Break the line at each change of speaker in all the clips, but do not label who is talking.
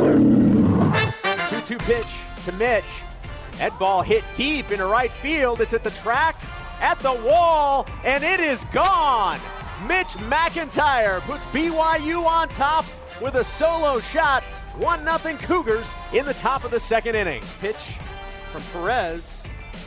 2 2 pitch to Mitch. That ball hit deep into right field. It's at the track, at the wall, and it is gone. Mitch McIntyre puts BYU on top with a solo shot. 1 0 Cougars in the top of the second inning. Pitch from Perez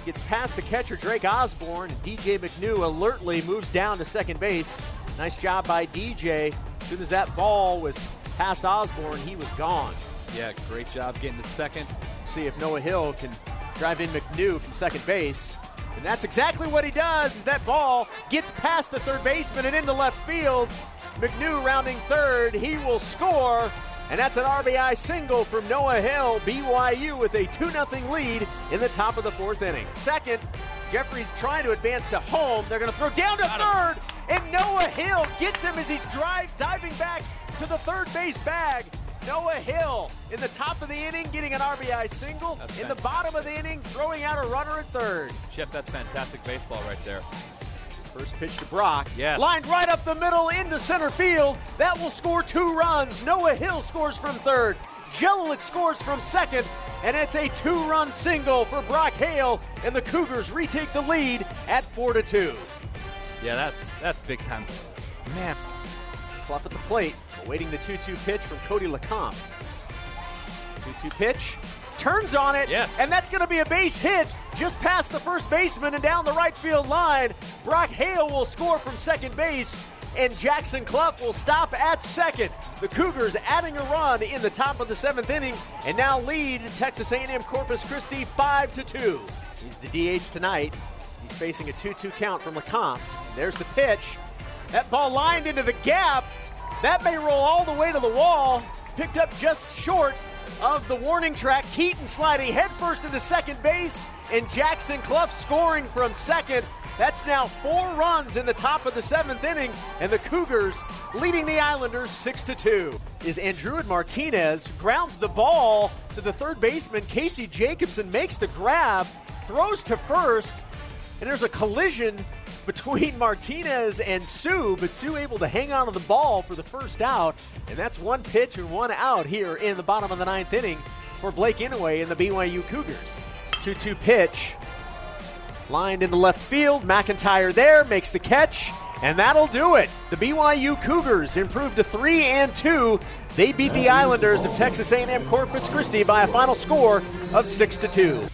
gets past the catcher Drake Osborne. DJ McNew alertly moves down to second base. Nice job by DJ. As soon as that ball was past Osborne, he was gone.
Yeah, great job getting to second.
See if Noah Hill can drive in McNew from second base. And that's exactly what he does. Is that ball gets past the third baseman and into left field. McNew rounding third. He will score. And that's an RBI single from Noah Hill. BYU with a 2 0 lead in the top of the fourth inning. Second, Jeffrey's trying to advance to home. They're going to throw down to third. And Noah Hill gets him as he's drive, diving back to the third base bag. Noah Hill in the top of the inning getting an RBI single.
That's
in the bottom of the inning, throwing out a runner at third.
Chip, that's fantastic baseball right there.
First pitch to Brock.
Yes.
Lined right up the middle into center field. That will score two runs. Noah Hill scores from third. Jelilik scores from second. And it's a two run single for Brock Hale. And the Cougars retake the lead at 4 to 2.
Yeah, that's that's big time.
Man, Clough at the plate, awaiting the 2 2 pitch from Cody LeCompte. 2 2 pitch, turns on it,
Yes.
and that's going to be a base hit just past the first baseman and down the right field line. Brock Hale will score from second base, and Jackson Clough will stop at second. The Cougars adding a run in the top of the seventh inning, and now lead Texas A&M Corpus Christi 5 to 2. He's the DH tonight. He's facing a 2-2 count from LeCompte. There's the pitch. That ball lined into the gap. That may roll all the way to the wall. Picked up just short of the warning track. Keaton sliding headfirst into second base, and Jackson Clough scoring from second. That's now four runs in the top of the seventh inning, and the Cougars leading the Islanders six to two. Is Andrew Martinez grounds the ball to the third baseman Casey Jacobson makes the grab, throws to first, and there's a collision between Martinez and Sue, but Sue able to hang on to the ball for the first out, and that's one pitch and one out here in the bottom of the ninth inning for Blake Inouye and the BYU Cougars. 2-2 pitch, lined into left field. McIntyre there makes the catch, and that'll do it. The BYU Cougars improve to three and two. They beat the Islanders of Texas A&M Corpus Christi by a final score of six to two.